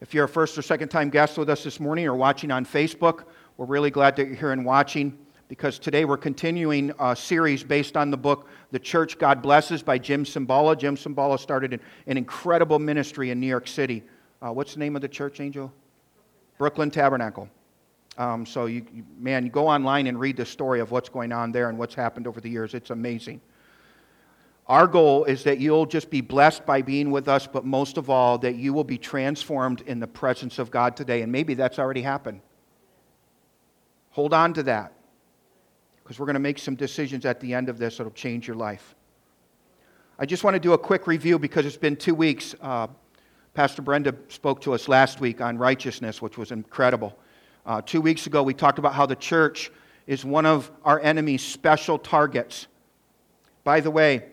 If you're a first or second time guest with us this morning or watching on Facebook, we're really glad that you're here and watching because today we're continuing a series based on the book The Church God Blesses by Jim Cymbala. Jim Cymbala started an, incredible ministry in New York City. Uh, what's the name of the church, Angel? Brooklyn Tabernacle. Um, so, you, man, you go online and read the story of what's going on there and what's happened over the years. It's amazing. Our goal is that you'll just be blessed by being with us, but most of all, that you will be transformed in the presence of God today. And maybe that's already happened. Hold on to that because we're going to make some decisions at the end of this that'll change your life. I just want to do a quick review because it's been two weeks. Uh, Pastor Brenda spoke to us last week on righteousness, which was incredible. Uh, two weeks ago, we talked about how the church is one of our enemy's special targets. By the way,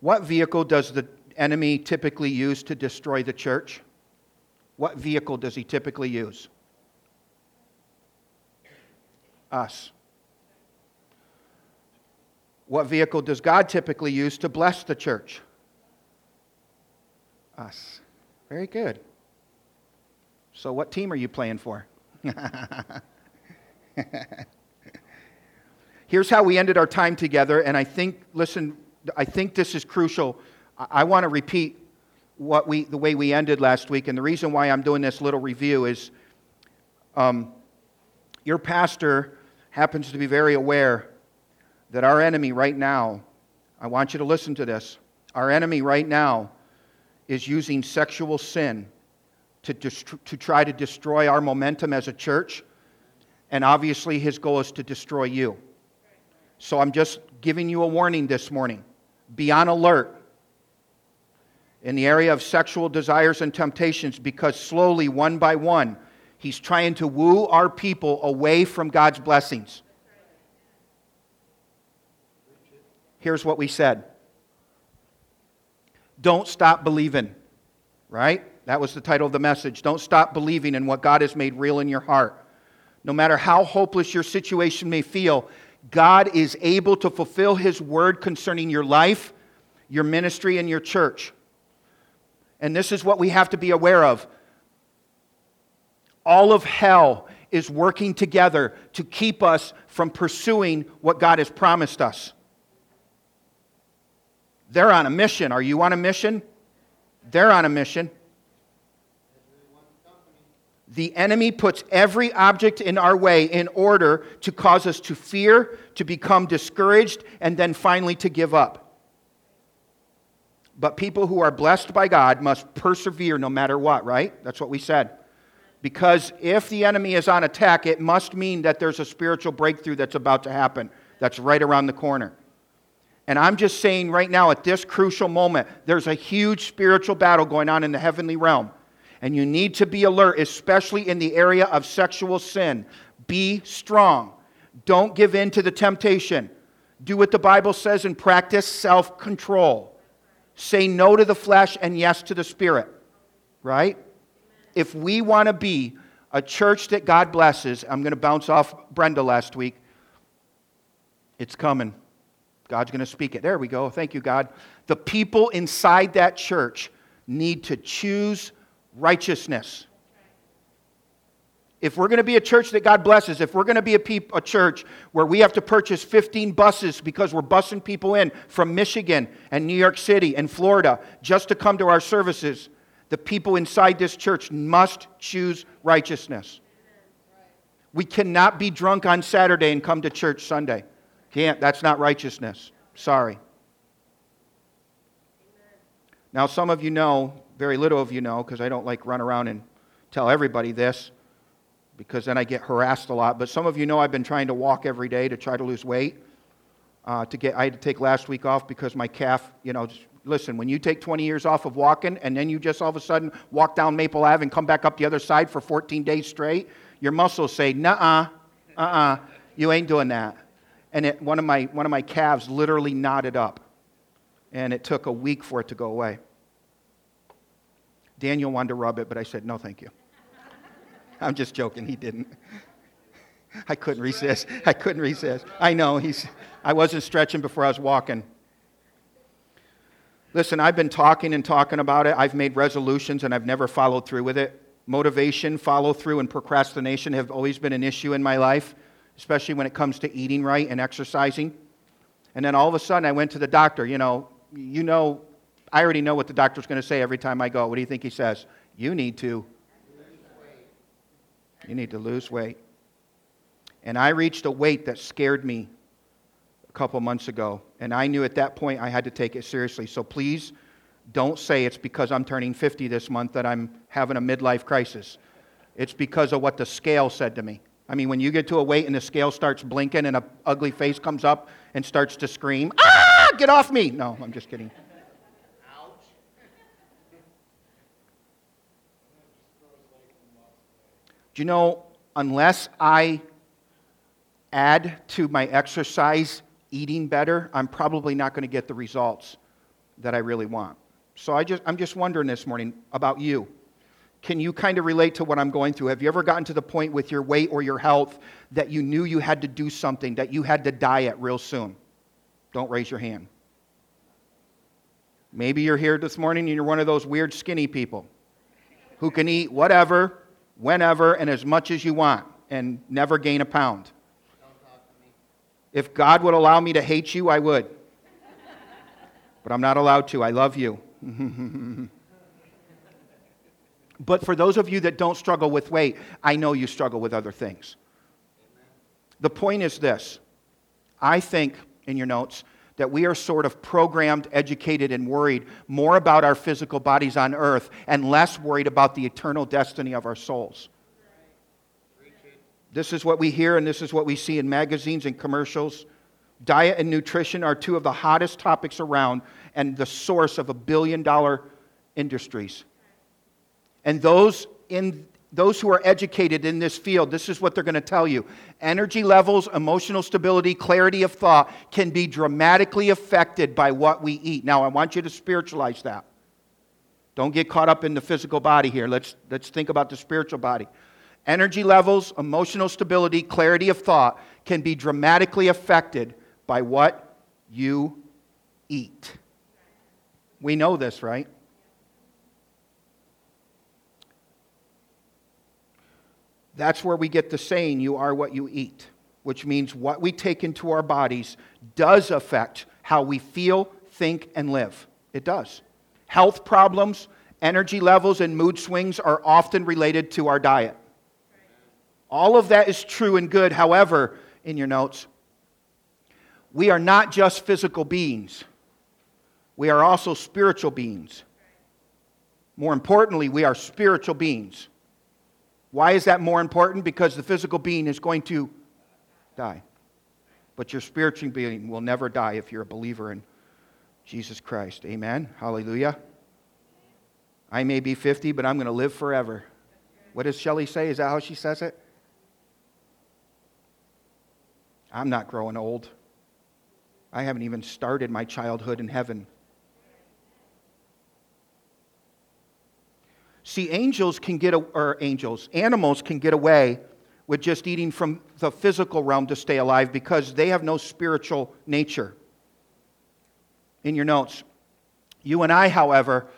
what vehicle does the enemy typically use to destroy the church? What vehicle does he typically use? Us. What vehicle does God typically use to bless the church? Us. Very good. So, what team are you playing for? Here's how we ended our time together, and I think, listen, I think this is crucial. I want to repeat what we, the way we ended last week, and the reason why I'm doing this little review is um, your pastor happens to be very aware that our enemy right now, I want you to listen to this, our enemy right now is using sexual sin to, dist- to try to destroy our momentum as a church, and obviously his goal is to destroy you. So I'm just giving you a warning this morning be on alert in the area of sexual desires and temptations because slowly, one by one, he's trying to woo our people away from God's blessings. Here's what we said Don't stop believing, right? That was the title of the message. Don't stop believing in what God has made real in your heart. No matter how hopeless your situation may feel, God is able to fulfill His word concerning your life, your ministry, and your church. And this is what we have to be aware of. All of hell is working together to keep us from pursuing what God has promised us. They're on a mission. Are you on a mission? They're on a mission. The enemy puts every object in our way in order to cause us to fear, to become discouraged, and then finally to give up. But people who are blessed by God must persevere no matter what, right? That's what we said. Because if the enemy is on attack, it must mean that there's a spiritual breakthrough that's about to happen, that's right around the corner. And I'm just saying right now, at this crucial moment, there's a huge spiritual battle going on in the heavenly realm. And you need to be alert, especially in the area of sexual sin. Be strong. Don't give in to the temptation. Do what the Bible says and practice self control. Say no to the flesh and yes to the spirit. Right? If we want to be a church that God blesses, I'm going to bounce off Brenda last week. It's coming. God's going to speak it. There we go. Thank you, God. The people inside that church need to choose righteousness. If we're going to be a church that God blesses, if we're going to be a, peop- a, church where we have to purchase 15 buses because we're busing people in from Michigan and New York City and Florida just to come to our services, the people inside this church must choose righteousness. We cannot be drunk on Saturday and come to church Sunday. Can't. That's not righteousness. Sorry. Now, some of you know, very little of you know, because I don't like run around and tell everybody this, because then I get harassed a lot. But some of you know I've been trying to walk every day to try to lose weight. Uh, to get, I had to take last week off because my calf, you know, just, listen, when you take 20 years off of walking and then you just all of a sudden walk down Maple Ave and come back up the other side for 14 days straight, your muscles say, nah, uh, uh, uh, you ain't doing that. And it, one, of my, one of my calves literally knotted up. And it took a week for it to go away. Daniel wanted to rub it, but I said, no, thank you. I'm just joking. He didn't. I couldn't resist. I couldn't resist. I know. He's, I wasn't stretching before I was walking. Listen, I've been talking and talking about it. I've made resolutions and I've never followed through with it. Motivation, follow through, and procrastination have always been an issue in my life, especially when it comes to eating right and exercising. And then all of a sudden, I went to the doctor. You know, you know, I already know what the doctor's going to say every time I go. What do you think he says? You need to. You need to lose weight. And I reached a weight that scared me a couple months ago. And I knew at that point I had to take it seriously. So please don't say it's because I'm turning 50 this month that I'm having a midlife crisis. It's because of what the scale said to me. I mean, when you get to a weight and the scale starts blinking and an ugly face comes up and starts to scream, ah, get off me. No, I'm just kidding. Do you know, unless I add to my exercise eating better, I'm probably not going to get the results that I really want. So I just, I'm just wondering this morning about you. Can you kind of relate to what I'm going through? Have you ever gotten to the point with your weight or your health that you knew you had to do something, that you had to diet real soon? Don't raise your hand. Maybe you're here this morning and you're one of those weird skinny people who can eat whatever, whenever, and as much as you want and never gain a pound. If God would allow me to hate you, I would. But I'm not allowed to. I love you. but for those of you that don't struggle with weight, I know you struggle with other things. The point is this I think, in your notes, that we are sort of programmed, educated, and worried more about our physical bodies on earth and less worried about the eternal destiny of our souls. This is what we hear and this is what we see in magazines and commercials. Diet and nutrition are two of the hottest topics around and the source of a billion dollar industries. And those in those who are educated in this field, this is what they're going to tell you. Energy levels, emotional stability, clarity of thought can be dramatically affected by what we eat. Now, I want you to spiritualize that. Don't get caught up in the physical body here. Let's, let's think about the spiritual body. Energy levels, emotional stability, clarity of thought can be dramatically affected by what you eat. We know this, right? That's where we get the saying, you are what you eat, which means what we take into our bodies does affect how we feel, think, and live. It does. Health problems, energy levels, and mood swings are often related to our diet. All of that is true and good. However, in your notes, we are not just physical beings, we are also spiritual beings. More importantly, we are spiritual beings. Why is that more important? Because the physical being is going to die. But your spiritual being will never die if you're a believer in Jesus Christ. Amen. Hallelujah. I may be 50, but I'm going to live forever. What does Shelley say? Is that how she says it? I'm not growing old. I haven't even started my childhood in heaven. See, angels can get, or angels, animals can get away with just eating from the physical realm to stay alive because they have no spiritual nature. In your notes, you and I, however,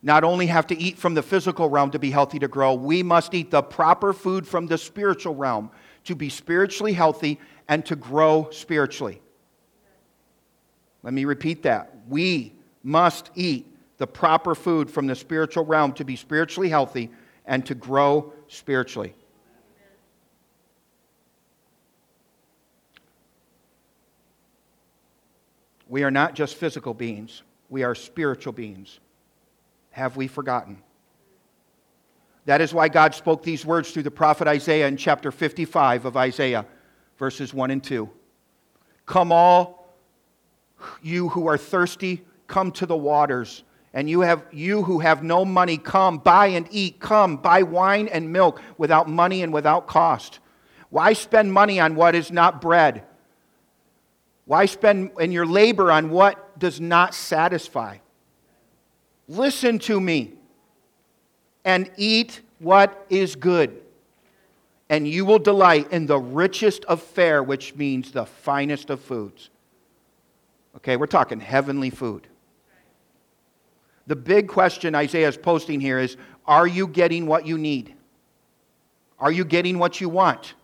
not only have to eat from the physical realm to be healthy to grow, we must eat the proper food from the spiritual realm to be spiritually healthy and to grow spiritually. Let me repeat that. We must eat the proper food from the spiritual realm to be spiritually healthy and to grow spiritually. We are not just physical beings, we are spiritual beings. Have we forgotten? That is why God spoke these words through the prophet Isaiah in chapter 55 of Isaiah, verses 1 and 2. Come, all you who are thirsty, come to the waters. And you, have, you who have no money, come, buy and eat. Come, buy wine and milk without money and without cost. Why spend money on what is not bread? Why spend in your labor on what does not satisfy? Listen to me and eat what is good, and you will delight in the richest of fare, which means the finest of foods. Okay, we're talking heavenly food. The big question Isaiah is posting here is Are you getting what you need? Are you getting what you want?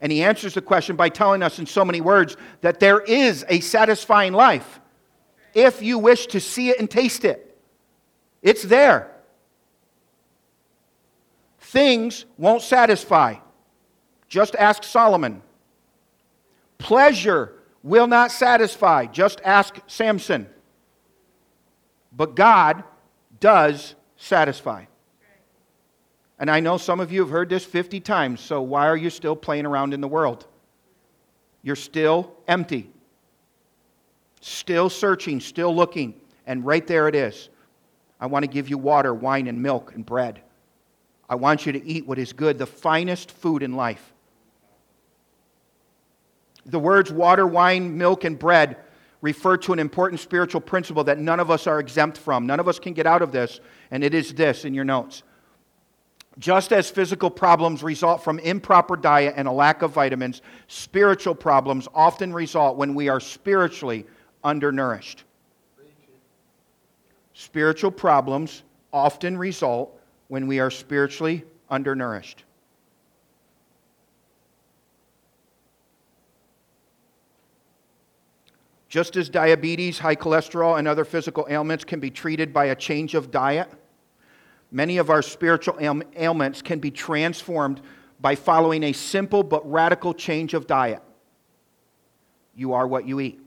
And he answers the question by telling us in so many words that there is a satisfying life if you wish to see it and taste it. It's there. Things won't satisfy. Just ask Solomon. Pleasure will not satisfy. Just ask Samson. But God does satisfy. And I know some of you have heard this 50 times, so why are you still playing around in the world? You're still empty, still searching, still looking, and right there it is. I want to give you water, wine, and milk and bread. I want you to eat what is good, the finest food in life. The words water, wine, milk, and bread refer to an important spiritual principle that none of us are exempt from. None of us can get out of this, and it is this in your notes. Just as physical problems result from improper diet and a lack of vitamins, spiritual problems often result when we are spiritually undernourished. Spiritual problems often result when we are spiritually undernourished. Just as diabetes, high cholesterol, and other physical ailments can be treated by a change of diet, Many of our spiritual ailments can be transformed by following a simple but radical change of diet. You are what you eat.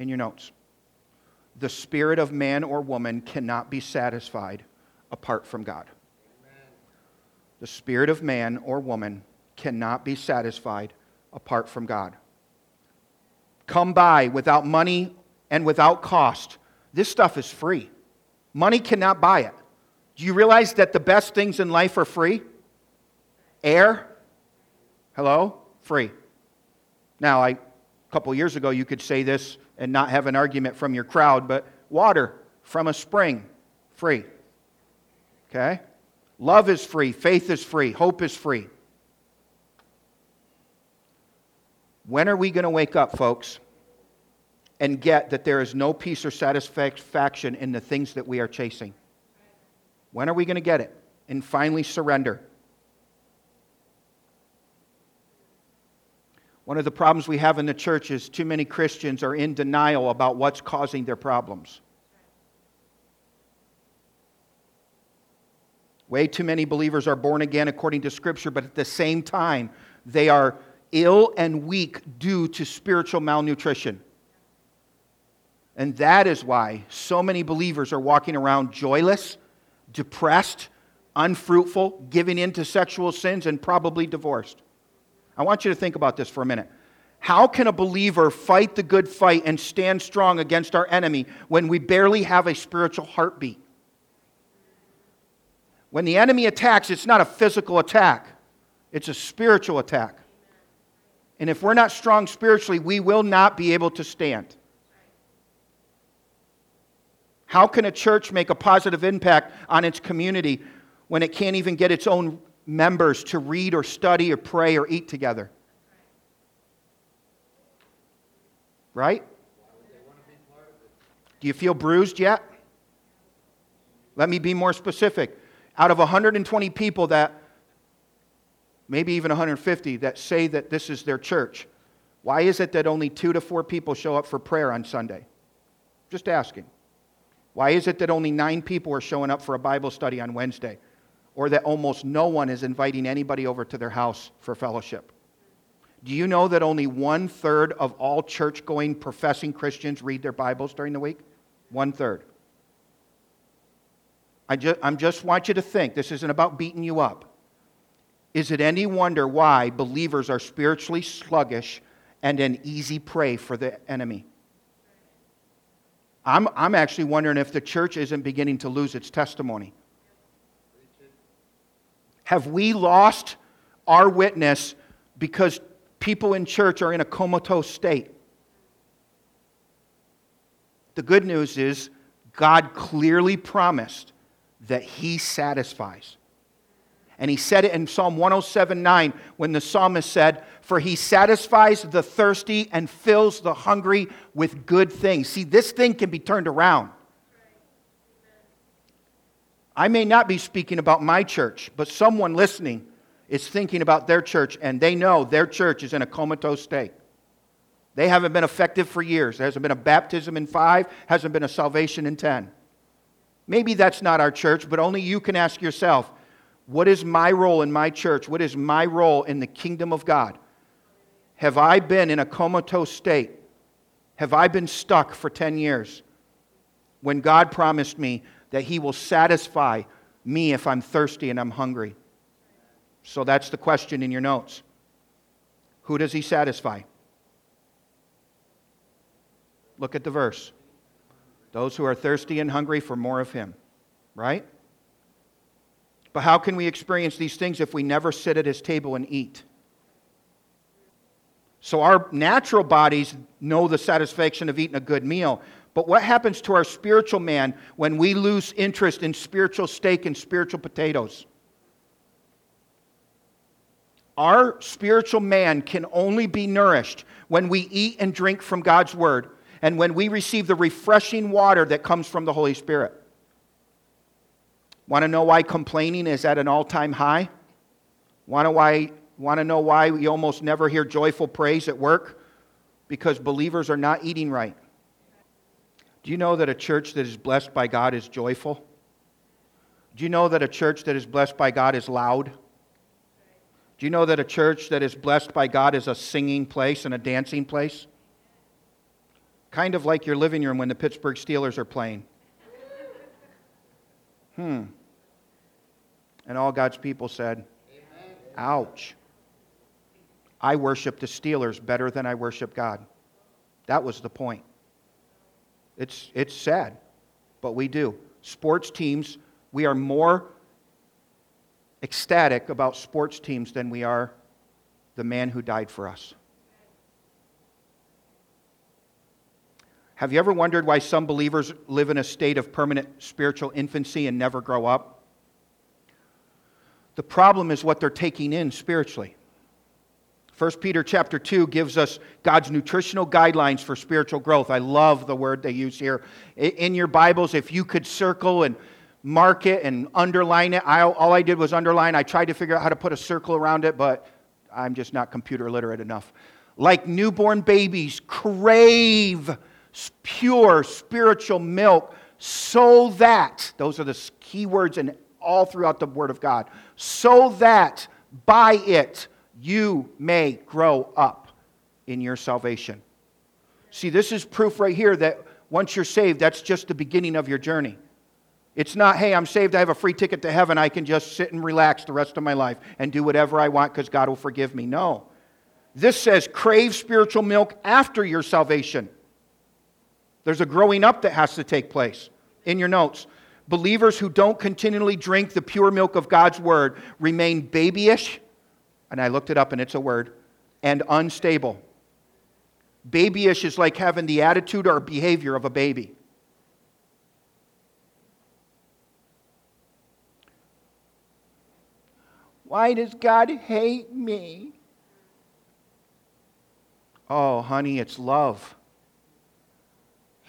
In your notes. The spirit of man or woman cannot be satisfied apart from God. The spirit of man or woman cannot be satisfied apart from God come by without money and without cost. This stuff is free. Money cannot buy it. Do you realize that the best things in life are free? Air, hello, free. Now, I, a couple years ago, you could say this and not have an argument from your crowd, but water from a spring, free. Okay? Love is free, faith is free, hope is free. When are we going to wake up, folks, and get that there is no peace or satisfaction in the things that we are chasing? When are we going to get it and finally surrender? One of the problems we have in the church is too many Christians are in denial about what's causing their problems. Way too many believers are born again according to Scripture, but at the same time, they are ill and weak due to spiritual malnutrition. And that is why so many believers are walking around joyless, depressed, unfruitful, giving in to sexual sins, and probably divorced. I want you to think about this for a minute. How can a believer fight the good fight and stand strong against our enemy when we barely have a spiritual heartbeat? When the enemy attacks, it's not a physical attack, it's a spiritual attack. And if we're not strong spiritually, we will not be able to stand. How can a church make a positive impact on its community when it can't even get its own members to read or study or pray or eat together? Right? Do you feel bruised yet? Let me be more specific. Out of 120 people that maybe even 150 that say that this is their church. Why is it that only two to four people show up for prayer on Sunday? Just asking. Why is it that only nine people are showing up for a Bible study on Wednesday? Or that almost no one is inviting anybody over to their house for fellowship? Do you know that only one third of all church going professing Christians read their Bibles during the week? One third. I just, I'm just want you to think this isn't about beating you up. Is it any wonder why believers are spiritually sluggish and an easy prey for the enemy? I'm, I'm actually wondering if the church isn't beginning to lose its testimony. Have we lost our witness because people in church are in a comatose state? The good news is God clearly promised that He satisfies. And he said it in Psalm 107 9 when the psalmist said, For he satisfies the thirsty and fills the hungry with good things. See, this thing can be turned around. I may not be speaking about my church, but someone listening is thinking about their church and they know their church is in a comatose state. They haven't been effective for years. There hasn't been a baptism in five, hasn't been a salvation in ten. Maybe that's not our church, but only you can ask yourself what is my role in my church? What is my role in the kingdom of God? Have I been in a comatose state? Have I been stuck for 10 years when God promised me that He will satisfy me if I'm thirsty and I'm hungry? So that's the question in your notes. Who does He satisfy? Look at the verse. Those who are thirsty and hungry for more of Him, right? But how can we experience these things if we never sit at His table and eat? So our natural bodies know the satisfaction of eating a good meal. But what happens to our spiritual man when we lose interest in spiritual steak and spiritual potatoes? Our spiritual man can only be nourished when we eat and drink from God's word and when we receive the refreshing water that comes from the Holy Spirit. Want to know why complaining is at an all time high? Want to, why, want to know why we almost never hear joyful praise at work? Because believers are not eating right. Do you know that a church that is blessed by God is joyful? Do you know that a church that is blessed by God is loud? Do you know that a church that is blessed by God is a singing place and a dancing place? Kind of like your living room when the Pittsburgh Steelers are playing. Hmm. And all God's people said, Amen. Ouch. I worship the Steelers better than I worship God. That was the point. It's, it's sad, but we do. Sports teams, we are more ecstatic about sports teams than we are the man who died for us. Have you ever wondered why some believers live in a state of permanent spiritual infancy and never grow up? The problem is what they're taking in spiritually. 1 Peter chapter 2 gives us God's nutritional guidelines for spiritual growth. I love the word they use here. In your Bibles, if you could circle and mark it and underline it, I, all I did was underline. I tried to figure out how to put a circle around it, but I'm just not computer literate enough. Like newborn babies, crave pure spiritual milk so that, those are the key words in all throughout the Word of God, so that by it you may grow up in your salvation. See, this is proof right here that once you're saved, that's just the beginning of your journey. It's not, hey, I'm saved, I have a free ticket to heaven, I can just sit and relax the rest of my life and do whatever I want because God will forgive me. No. This says crave spiritual milk after your salvation. There's a growing up that has to take place. In your notes, believers who don't continually drink the pure milk of God's word remain babyish, and I looked it up and it's a word, and unstable. Babyish is like having the attitude or behavior of a baby. Why does God hate me? Oh, honey, it's love.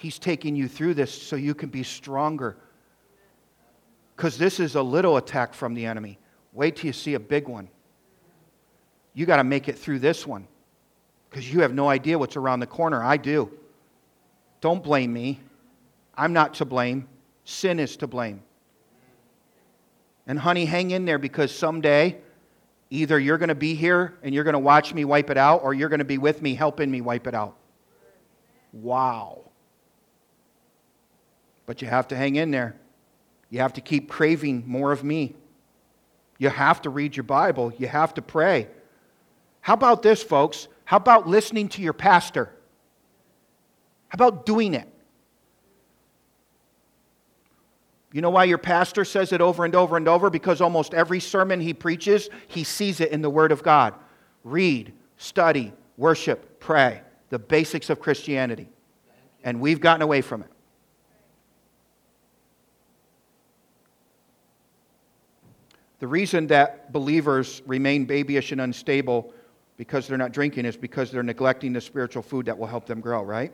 He's taking you through this so you can be stronger. Because this is a little attack from the enemy. Wait till you see a big one. You got to make it through this one because you have no idea what's around the corner. I do. Don't blame me. I'm not to blame. Sin is to blame. And, honey, hang in there because someday either you're going to be here and you're going to watch me wipe it out or you're going to be with me helping me wipe it out. Wow. But you have to hang in there. You have to keep craving more of me. You have to read your Bible. You have to pray. How about this, folks? How about listening to your pastor? How about doing it? You know why your pastor says it over and over and over? Because almost every sermon he preaches, he sees it in the Word of God. Read, study, worship, pray. The basics of Christianity. And we've gotten away from it. The reason that believers remain babyish and unstable because they're not drinking is because they're neglecting the spiritual food that will help them grow, right?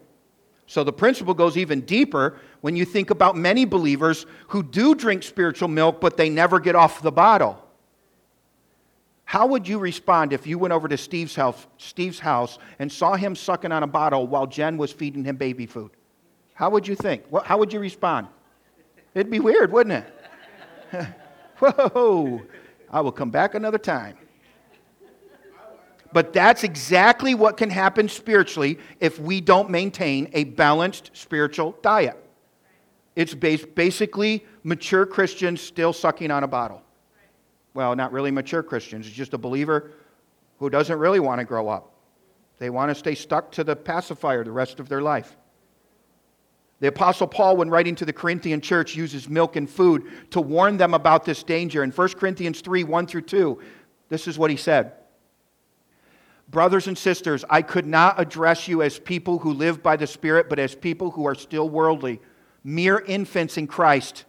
So the principle goes even deeper when you think about many believers who do drink spiritual milk, but they never get off the bottle. How would you respond if you went over to Steve's house, Steve's house and saw him sucking on a bottle while Jen was feeding him baby food? How would you think? How would you respond? It'd be weird, wouldn't it? Whoa, I will come back another time. But that's exactly what can happen spiritually if we don't maintain a balanced spiritual diet. It's basically mature Christians still sucking on a bottle. Well, not really mature Christians. It's just a believer who doesn't really want to grow up. They want to stay stuck to the pacifier the rest of their life. The Apostle Paul, when writing to the Corinthian church, uses milk and food to warn them about this danger. In 1 Corinthians 3 1 through 2, this is what he said Brothers and sisters, I could not address you as people who live by the Spirit, but as people who are still worldly, mere infants in Christ.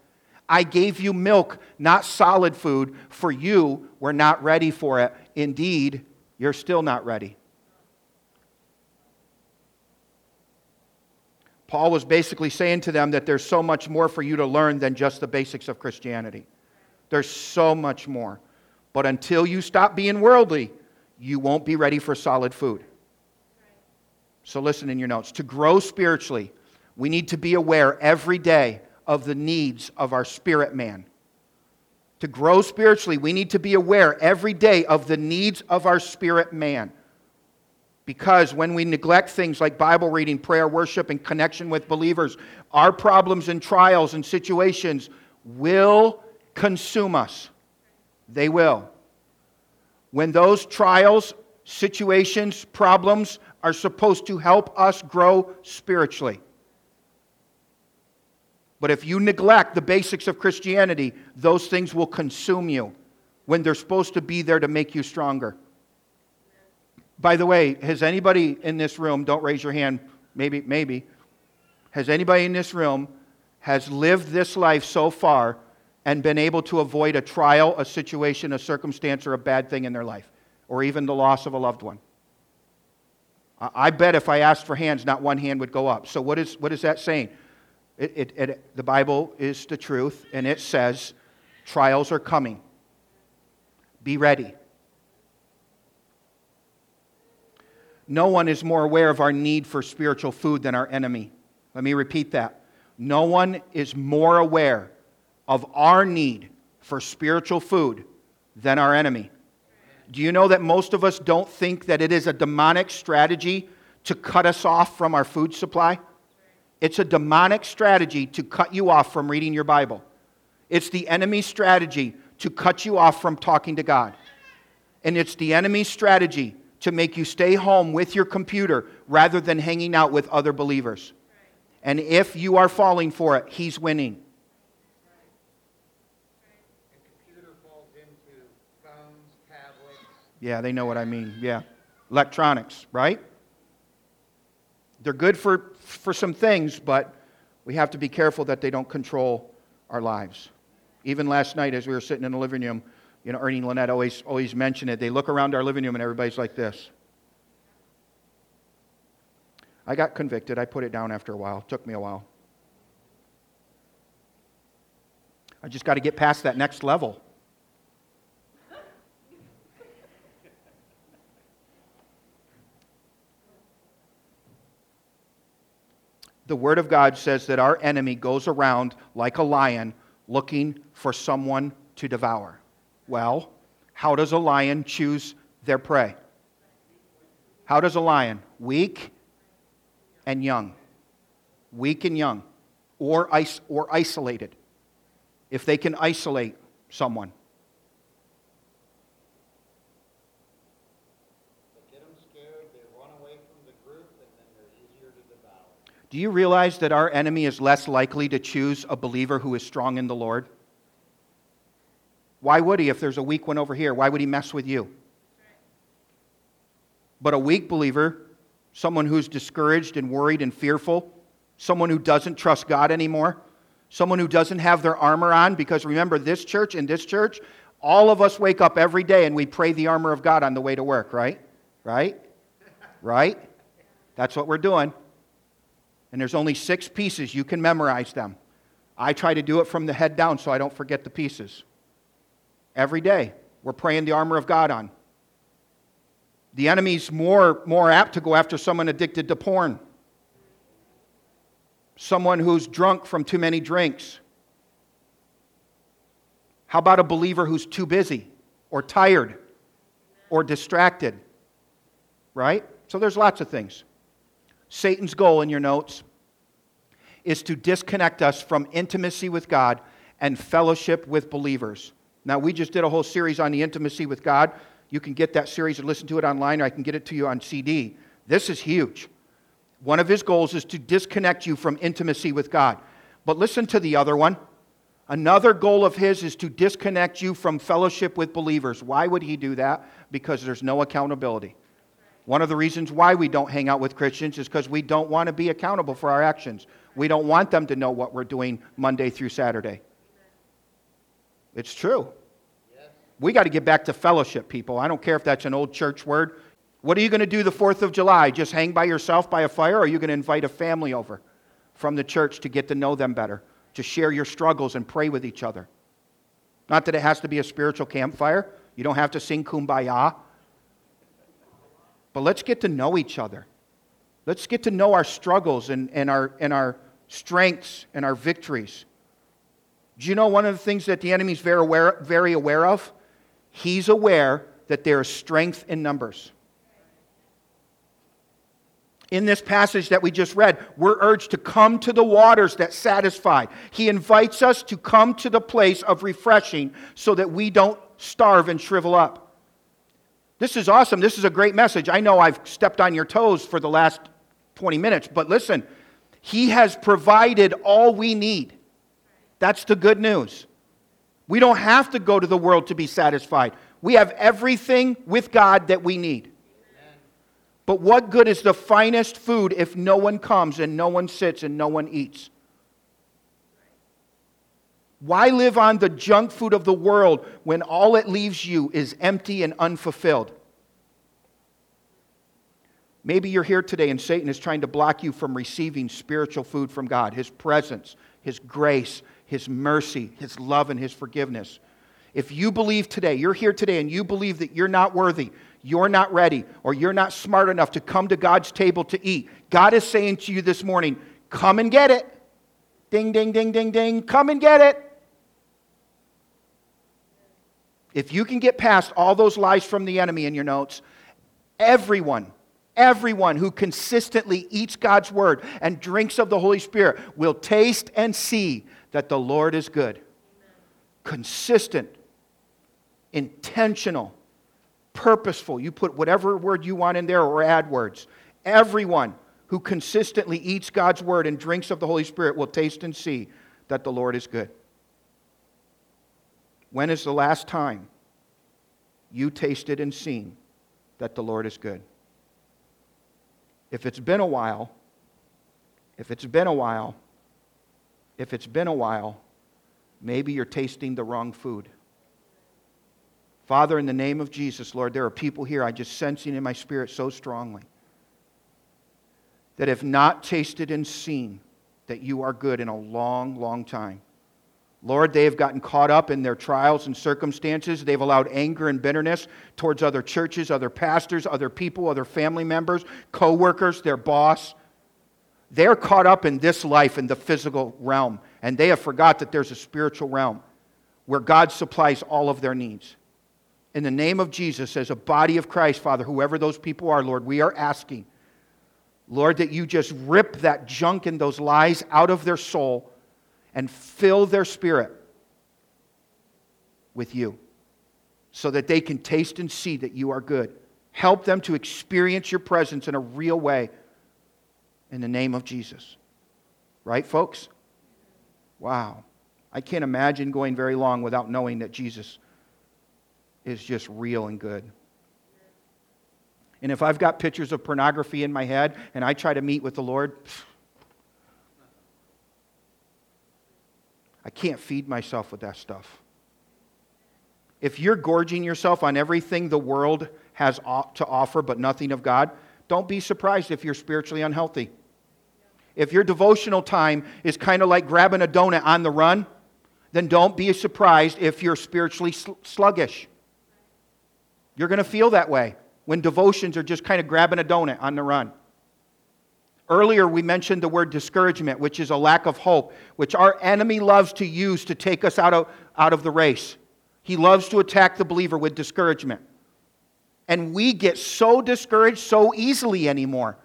I gave you milk, not solid food, for you were not ready for it. Indeed, you're still not ready. Paul was basically saying to them that there's so much more for you to learn than just the basics of Christianity. There's so much more. But until you stop being worldly, you won't be ready for solid food. So listen in your notes. To grow spiritually, we need to be aware every day of the needs of our spirit man. To grow spiritually, we need to be aware every day of the needs of our spirit man. Because when we neglect things like Bible reading, prayer, worship, and connection with believers, our problems and trials and situations will consume us. They will when those trials, situations, problems are supposed to help us grow spiritually. But if you neglect the basics of Christianity, those things will consume you when they're supposed to be there to make you stronger. By the way, has anybody in this room, don't raise your hand, maybe, maybe, has anybody in this room has lived this life so far and been able to avoid a trial, a situation, a circumstance, or a bad thing in their life, or even the loss of a loved one. I bet if I asked for hands, not one hand would go up. So, what is, what is that saying? It, it, it, the Bible is the truth, and it says trials are coming. Be ready. No one is more aware of our need for spiritual food than our enemy. Let me repeat that. No one is more aware of our need for spiritual food than our enemy. Do you know that most of us don't think that it is a demonic strategy to cut us off from our food supply? It's a demonic strategy to cut you off from reading your Bible. It's the enemy's strategy to cut you off from talking to God. And it's the enemy's strategy to make you stay home with your computer rather than hanging out with other believers. And if you are falling for it, he's winning. Yeah, they know what I mean. Yeah. Electronics, right? They're good for, for some things, but we have to be careful that they don't control our lives. Even last night, as we were sitting in the living room, you know, Ernie and Lynette always, always mention it. They look around our living room and everybody's like this. I got convicted. I put it down after a while. It took me a while. I just got to get past that next level. the Word of God says that our enemy goes around like a lion looking for someone to devour. Well, how does a lion choose their prey? How does a lion? Weak and young. Weak and young. Or, is- or isolated. If they can isolate someone. Do you realize that our enemy is less likely to choose a believer who is strong in the Lord? Why would he if there's a weak one over here? Why would he mess with you? But a weak believer, someone who's discouraged and worried and fearful, someone who doesn't trust God anymore, someone who doesn't have their armor on, because remember, this church and this church, All of us wake up every day and we pray the armor of God on the way to work, right? Right? Right? That's what we're doing. And there's only six pieces. You can memorize them. I try to do it from the head down so I don't forget the pieces. Every day, we're praying the armor of God on. The enemy's more, more apt to go after someone addicted to porn, someone who's drunk from too many drinks. How about a believer who's too busy or tired or distracted? Right? So there's lots of things. Satan's goal in your notes is to disconnect us from intimacy with God and fellowship with believers. Now, we just did a whole series on the intimacy with God. You can get that series and listen to it online, or I can get it to you on CD. This is huge. One of his goals is to disconnect you from intimacy with God. But listen to the other one. Another goal of his is to disconnect you from fellowship with believers. Why would he do that? Because there's no accountability. One of the reasons why we don't hang out with Christians is because we don't want to be accountable for our actions. We don't want them to know what we're doing Monday through Saturday. It's true. We got to get back to fellowship, people. I don't care if that's an old church word. What are you going to do the 4th of July? Just hang by yourself by a fire, or are you going to invite a family over from the church to get to know them better, to share your struggles and pray with each other? Not that it has to be a spiritual campfire. You don't have to sing kumbaya. But let's get to know each other. Let's get to know our struggles and, and, our, and our strengths and our victories. Do you know one of the things that the enemy's very aware, very aware of? He's aware that there is strength in numbers. In this passage that we just read, we're urged to come to the waters that satisfy. He invites us to come to the place of refreshing so that we don't starve and shrivel up. This is awesome. This is a great message. I know I've stepped on your toes for the last 20 minutes, but listen, He has provided all we need. That's the good news. We don't have to go to the world to be satisfied. We have everything with God that we need. But what good is the finest food if no one comes and no one sits and no one eats? Why live on the junk food of the world when all it leaves you is empty and unfulfilled? Maybe you're here today and Satan is trying to block you from receiving spiritual food from God, His presence, His grace, his mercy, His love, and His forgiveness. If you believe today, you're here today, and you believe that you're not worthy, you're not ready, or you're not smart enough to come to God's table to eat, God is saying to you this morning, come and get it. Ding, ding, ding, ding, ding. Come and get it. If you can get past all those lies from the enemy in your notes, everyone, everyone who consistently eats God's word and drinks of the Holy Spirit will taste and see that the Lord is good. Consistent, intentional, purposeful. You put whatever word you want in there or add words. Everyone who consistently eats God's word and drinks of the Holy Spirit will taste and see that the Lord is good. When is the last time you tasted and seen that the Lord is good? If it's been a while, if it's been a while, if it's been a while, maybe you're tasting the wrong food. Father, in the name of Jesus, Lord, there are people here I just sensing in my spirit so strongly that have not tasted and seen that you are good in a long, long time. Lord, they have gotten caught up in their trials and circumstances. They've allowed anger and bitterness towards other churches, other pastors, other people, other family members, co workers, their boss. They're caught up in this life in the physical realm, and they have forgot that there's a spiritual realm where God supplies all of their needs. In the name of Jesus, as a body of Christ, Father, whoever those people are, Lord, we are asking, Lord, that you just rip that junk and those lies out of their soul and fill their spirit with you so that they can taste and see that you are good. Help them to experience your presence in a real way in the name of Jesus. Right, folks? Wow. I can't imagine going very long without knowing that Jesus is just real and good. And if I've got pictures of pornography in my head and I try to meet with the Lord, I can't feed myself with that stuff. if you're gorging yourself on everything the world has to offer but nothing of God, don't be surprised if you're spiritually unhealthy. If your devotional time is kind of like grabbing a donut on the run, then don't be surprised if you're spiritually sluggish. You're going to feel that way when devotions are just kind of grabbing a donut on the run. Earlier, we mentioned the word discouragement, which is a lack of hope, which our enemy loves to use to take us out of, out of the race. He loves to attack the believer with discouragement. And we get so discouraged so easily anymore.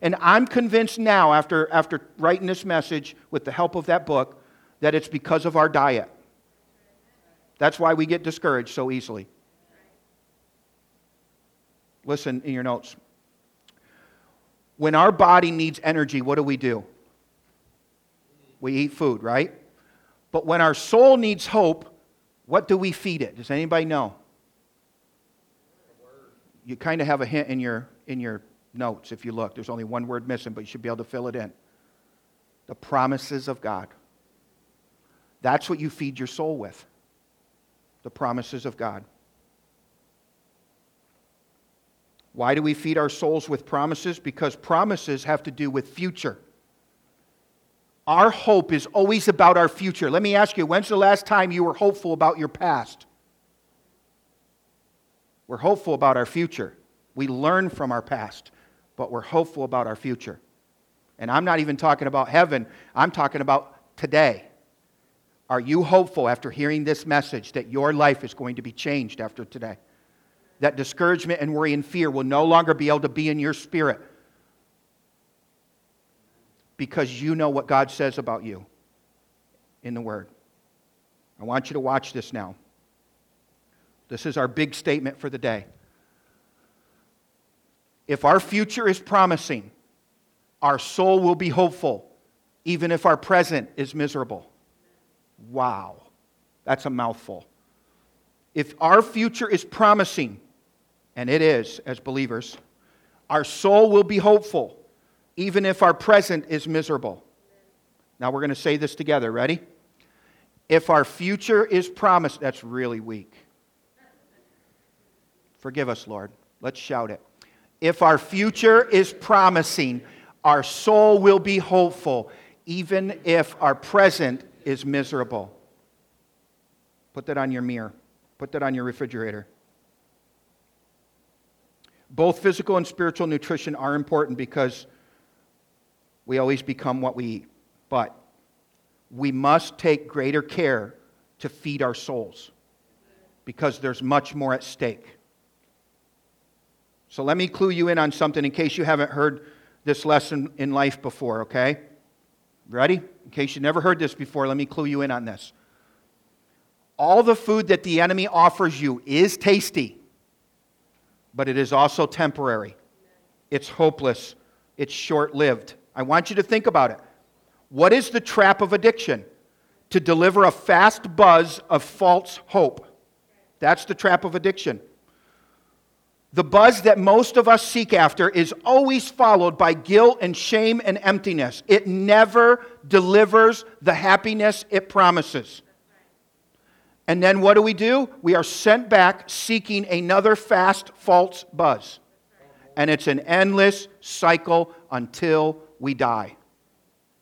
And I'm convinced now, after, after writing this message with the help of that book, that it's because of our diet. That's why we get discouraged so easily. Listen in your notes. When our body needs energy, what do we do? We eat food, right? But when our soul needs hope, what do we feed it? Does anybody know? You kind of have a hint in your, in your notes if you look. There's only one word missing, but you should be able to fill it in. The promises of God. That's what you feed your soul with. The promises of God. Why do we feed our souls with promises? Because promises have to do with future. Our hope is always about our future. Let me ask you, when's the last time you were hopeful about your past? We're hopeful about our future. We learn from our past, but we're hopeful about our future. And I'm not even talking about heaven, I'm talking about today. Are you hopeful after hearing this message that your life is going to be changed after today? That discouragement and worry and fear will no longer be able to be in your spirit because you know what God says about you in the Word. I want you to watch this now. This is our big statement for the day. If our future is promising, our soul will be hopeful, even if our present is miserable. Wow, that's a mouthful. If our future is promising, and it is as believers, our soul will be hopeful, even if our present is miserable. Now we're going to say this together. Ready? If our future is promised, that's really weak. Forgive us, Lord. Let's shout it. If our future is promising, our soul will be hopeful, even if our present is miserable. Put that on your mirror, put that on your refrigerator. Both physical and spiritual nutrition are important because we always become what we eat. But we must take greater care to feed our souls because there's much more at stake. So let me clue you in on something in case you haven't heard this lesson in life before, okay? Ready? In case you never heard this before, let me clue you in on this. All the food that the enemy offers you is tasty, but it is also temporary. It's hopeless. It's short lived. I want you to think about it. What is the trap of addiction? To deliver a fast buzz of false hope. That's the trap of addiction. The buzz that most of us seek after is always followed by guilt and shame and emptiness. It never delivers the happiness it promises. And then what do we do? We are sent back seeking another fast, false buzz. And it's an endless cycle until we die.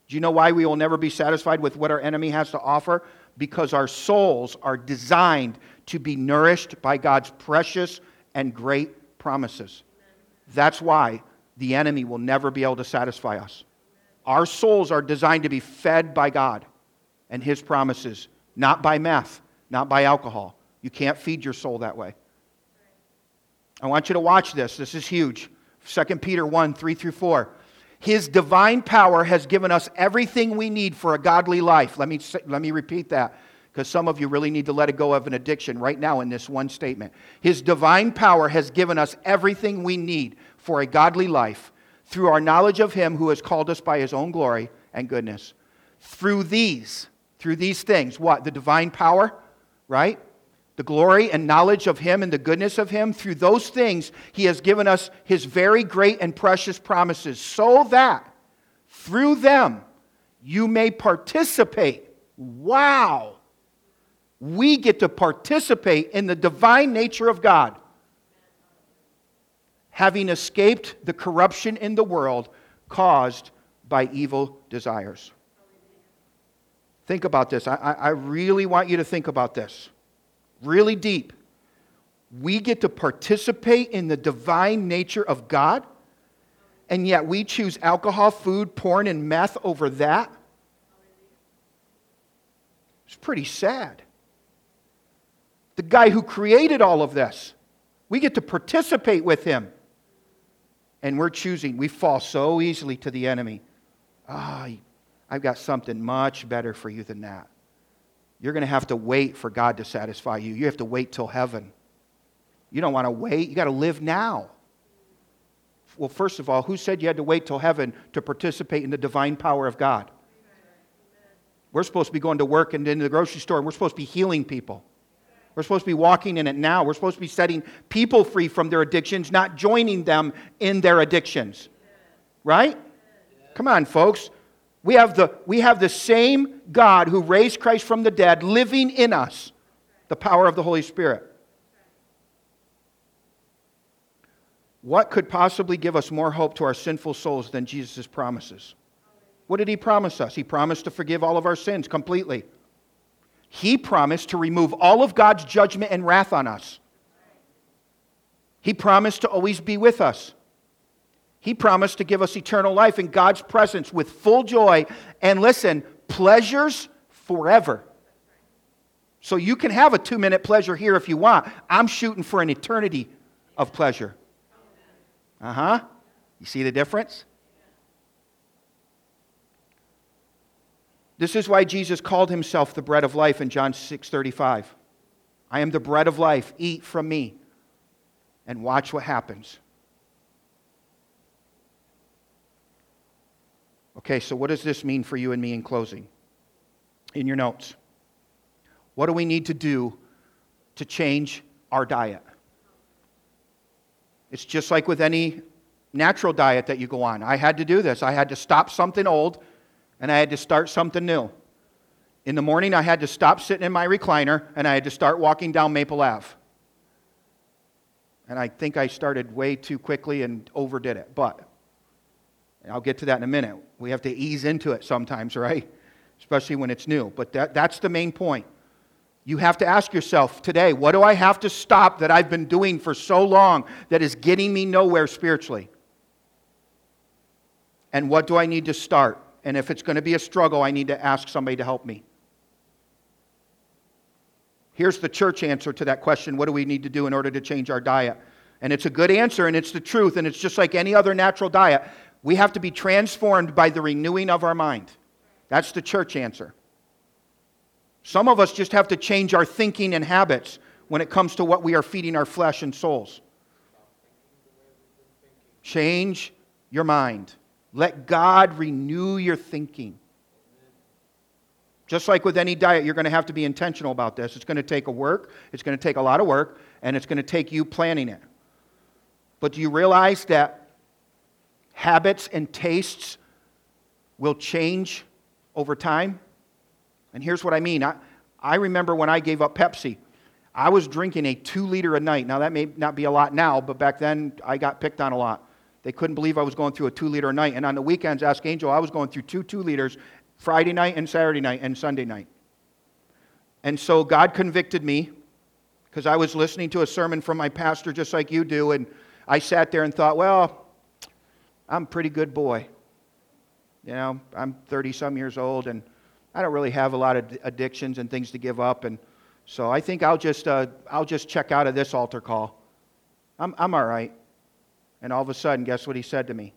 Do you know why we will never be satisfied with what our enemy has to offer? Because our souls are designed to be nourished by God's precious and great promises. That's why the enemy will never be able to satisfy us. Our souls are designed to be fed by God and His promises, not by meth, not by alcohol. You can't feed your soul that way. I want you to watch this. This is huge. 2 Peter 1 3 through 4. His divine power has given us everything we need for a godly life. Let me, let me repeat that because some of you really need to let it go of an addiction right now in this one statement. His divine power has given us everything we need for a godly life through our knowledge of Him who has called us by His own glory and goodness. Through these, through these things, what? The divine power, right? the glory and knowledge of Him and the goodness of Him, through those things, He has given us His very great and precious promises, so that through them you may participate, wow, we get to participate in the divine nature of God. Having escaped the corruption in the world caused by evil desires. Think about this. I, I really want you to think about this. Really deep. We get to participate in the divine nature of God, and yet we choose alcohol, food, porn, and meth over that. It's pretty sad. The guy who created all of this, we get to participate with him. And we're choosing, we fall so easily to the enemy. Ah, oh, I've got something much better for you than that. You're going to have to wait for God to satisfy you. You have to wait till heaven. You don't want to wait, you got to live now. Well, first of all, who said you had to wait till heaven to participate in the divine power of God? We're supposed to be going to work and into the grocery store, and we're supposed to be healing people. We're supposed to be walking in it now. We're supposed to be setting people free from their addictions, not joining them in their addictions. Right? Come on, folks. We have, the, we have the same God who raised Christ from the dead living in us, the power of the Holy Spirit. What could possibly give us more hope to our sinful souls than Jesus' promises? What did he promise us? He promised to forgive all of our sins completely. He promised to remove all of God's judgment and wrath on us. He promised to always be with us. He promised to give us eternal life in God's presence with full joy and listen, pleasures forever. So you can have a two minute pleasure here if you want. I'm shooting for an eternity of pleasure. Uh huh. You see the difference? This is why Jesus called himself the bread of life in John 6:35. I am the bread of life. Eat from me and watch what happens. Okay, so what does this mean for you and me in closing? In your notes. What do we need to do to change our diet? It's just like with any natural diet that you go on. I had to do this. I had to stop something old and I had to start something new. In the morning, I had to stop sitting in my recliner and I had to start walking down Maple Ave. And I think I started way too quickly and overdid it. But I'll get to that in a minute. We have to ease into it sometimes, right? Especially when it's new. But that, that's the main point. You have to ask yourself today what do I have to stop that I've been doing for so long that is getting me nowhere spiritually? And what do I need to start? And if it's going to be a struggle, I need to ask somebody to help me. Here's the church answer to that question what do we need to do in order to change our diet? And it's a good answer, and it's the truth, and it's just like any other natural diet. We have to be transformed by the renewing of our mind. That's the church answer. Some of us just have to change our thinking and habits when it comes to what we are feeding our flesh and souls. Change your mind. Let God renew your thinking. Just like with any diet, you're going to have to be intentional about this. It's going to take a work, it's going to take a lot of work, and it's going to take you planning it. But do you realize that habits and tastes will change over time. And here's what I mean I, I remember when I gave up Pepsi, I was drinking a two liter a night. Now, that may not be a lot now, but back then I got picked on a lot. They couldn't believe I was going through a two liter a night. And on the weekends, Ask Angel, I was going through two two liters Friday night and Saturday night and Sunday night. And so God convicted me because I was listening to a sermon from my pastor just like you do. And I sat there and thought, well, I'm a pretty good boy. You know, I'm 30 some years old and I don't really have a lot of addictions and things to give up. And so I think I'll just, uh, I'll just check out of this altar call. I'm, I'm all right. And all of a sudden, guess what he said to me?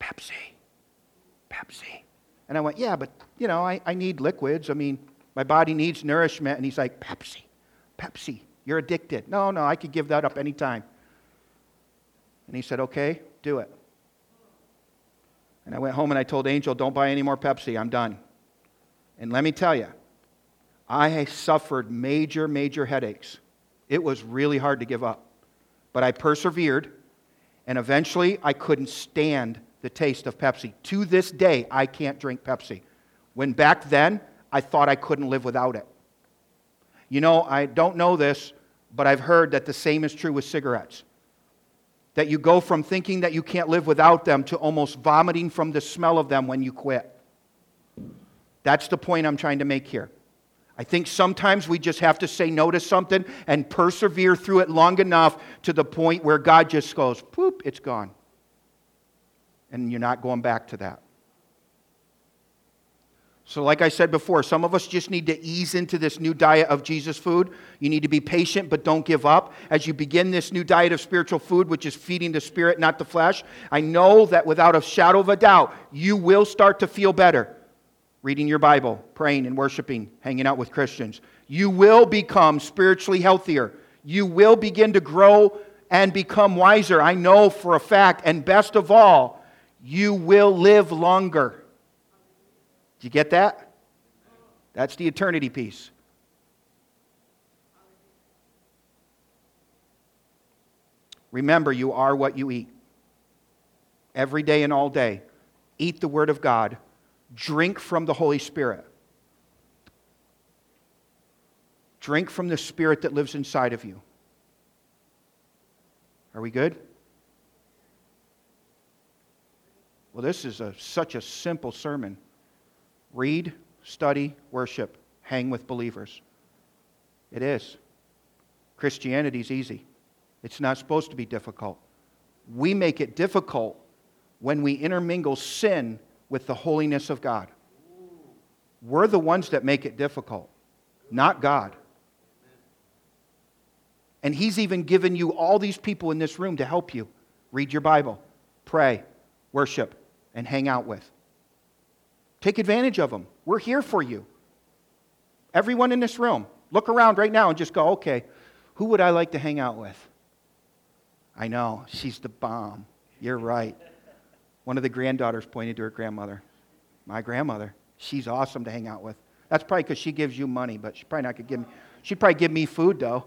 Pepsi. Pepsi. And I went, yeah, but, you know, I, I need liquids. I mean, my body needs nourishment. And he's like, Pepsi. Pepsi. You're addicted. No, no, I could give that up anytime. And he said, okay, do it. And I went home and I told Angel, don't buy any more Pepsi. I'm done. And let me tell you, I suffered major, major headaches. It was really hard to give up. But I persevered, and eventually I couldn't stand the taste of Pepsi. To this day, I can't drink Pepsi. When back then, I thought I couldn't live without it. You know, I don't know this, but I've heard that the same is true with cigarettes. That you go from thinking that you can't live without them to almost vomiting from the smell of them when you quit. That's the point I'm trying to make here. I think sometimes we just have to say no to something and persevere through it long enough to the point where God just goes, poop, it's gone. And you're not going back to that. So, like I said before, some of us just need to ease into this new diet of Jesus food. You need to be patient, but don't give up. As you begin this new diet of spiritual food, which is feeding the spirit, not the flesh, I know that without a shadow of a doubt, you will start to feel better reading your Bible, praying and worshiping, hanging out with Christians. You will become spiritually healthier. You will begin to grow and become wiser. I know for a fact. And best of all, you will live longer. Do you get that? That's the eternity piece. Remember, you are what you eat. Every day and all day. Eat the Word of God drink from the Holy Spirit. Drink from the Spirit that lives inside of you. Are we good? Well, this is a, such a simple sermon. Read, study, worship, hang with believers. It is. Christianity is easy. It's not supposed to be difficult. We make it difficult when we intermingle sin with the holiness of God. We're the ones that make it difficult, not God. And He's even given you all these people in this room to help you read your Bible, pray, worship, and hang out with. Take advantage of them. We're here for you. Everyone in this room, look around right now and just go, okay, who would I like to hang out with? I know, she's the bomb. You're right. One of the granddaughters pointed to her grandmother. My grandmother. She's awesome to hang out with. That's probably because she gives you money, but she probably not could give me. She'd probably give me food though.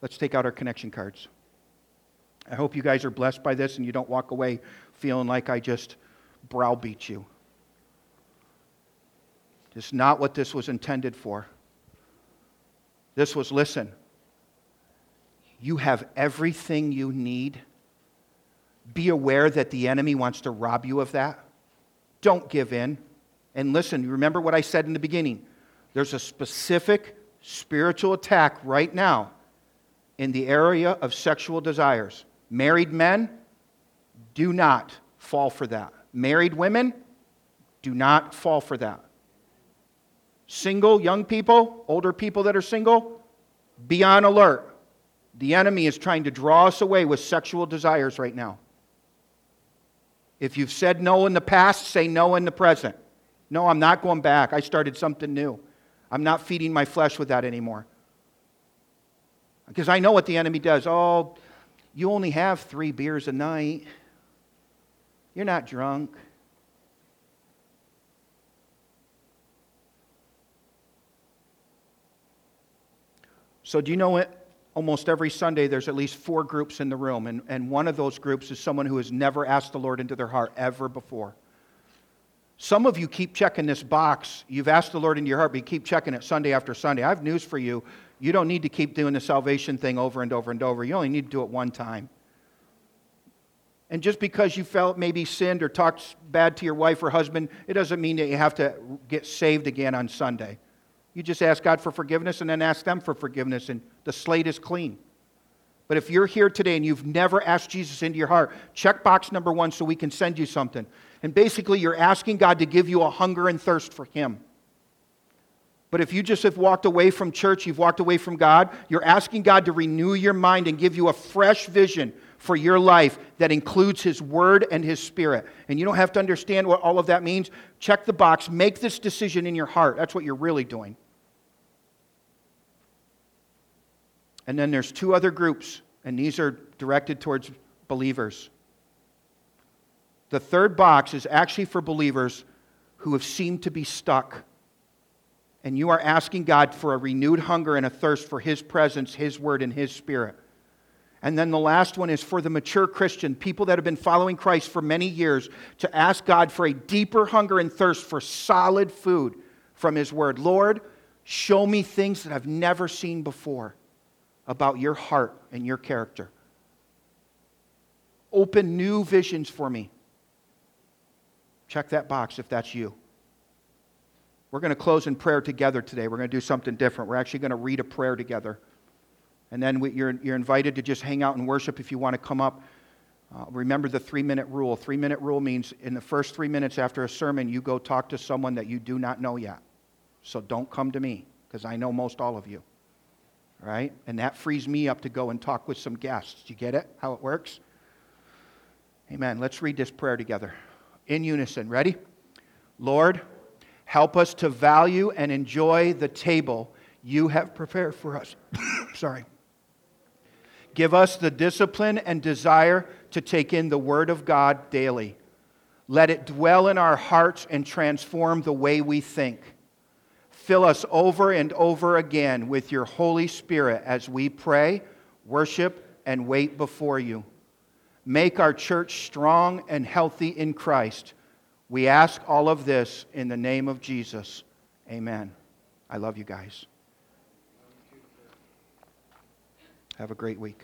Let's take out our connection cards. I hope you guys are blessed by this and you don't walk away feeling like I just browbeat you. It's not what this was intended for. This was listen, you have everything you need be aware that the enemy wants to rob you of that. Don't give in. And listen, remember what I said in the beginning. There's a specific spiritual attack right now in the area of sexual desires. Married men, do not fall for that. Married women, do not fall for that. Single young people, older people that are single, be on alert. The enemy is trying to draw us away with sexual desires right now. If you've said no in the past, say no in the present. No, I'm not going back. I started something new. I'm not feeding my flesh with that anymore. Because I know what the enemy does. Oh, you only have three beers a night. You're not drunk. So, do you know what? Almost every Sunday, there's at least four groups in the room, and, and one of those groups is someone who has never asked the Lord into their heart ever before. Some of you keep checking this box. You've asked the Lord into your heart, but you keep checking it Sunday after Sunday. I have news for you. You don't need to keep doing the salvation thing over and over and over. You only need to do it one time. And just because you felt maybe sinned or talked bad to your wife or husband, it doesn't mean that you have to get saved again on Sunday. You just ask God for forgiveness and then ask them for forgiveness, and the slate is clean. But if you're here today and you've never asked Jesus into your heart, check box number one so we can send you something. And basically, you're asking God to give you a hunger and thirst for Him. But if you just have walked away from church, you've walked away from God, you're asking God to renew your mind and give you a fresh vision for your life that includes His Word and His Spirit. And you don't have to understand what all of that means. Check the box, make this decision in your heart. That's what you're really doing. And then there's two other groups, and these are directed towards believers. The third box is actually for believers who have seemed to be stuck. And you are asking God for a renewed hunger and a thirst for His presence, His word, and His spirit. And then the last one is for the mature Christian, people that have been following Christ for many years, to ask God for a deeper hunger and thirst for solid food, from His Word. Lord, show me things that I've never seen before about your heart and your character. Open new visions for me. Check that box if that's you. We're going to close in prayer together today. We're going to do something different. We're actually going to read a prayer together. And then we, you're, you're invited to just hang out and worship if you want to come up. Uh, remember the three minute rule. Three minute rule means in the first three minutes after a sermon, you go talk to someone that you do not know yet. So don't come to me because I know most all of you. Right? And that frees me up to go and talk with some guests. Do You get it? How it works? Amen. Let's read this prayer together in unison. Ready? Lord, help us to value and enjoy the table you have prepared for us. Sorry. Give us the discipline and desire to take in the Word of God daily. Let it dwell in our hearts and transform the way we think. Fill us over and over again with your Holy Spirit as we pray, worship, and wait before you. Make our church strong and healthy in Christ. We ask all of this in the name of Jesus. Amen. I love you guys. Have a great week.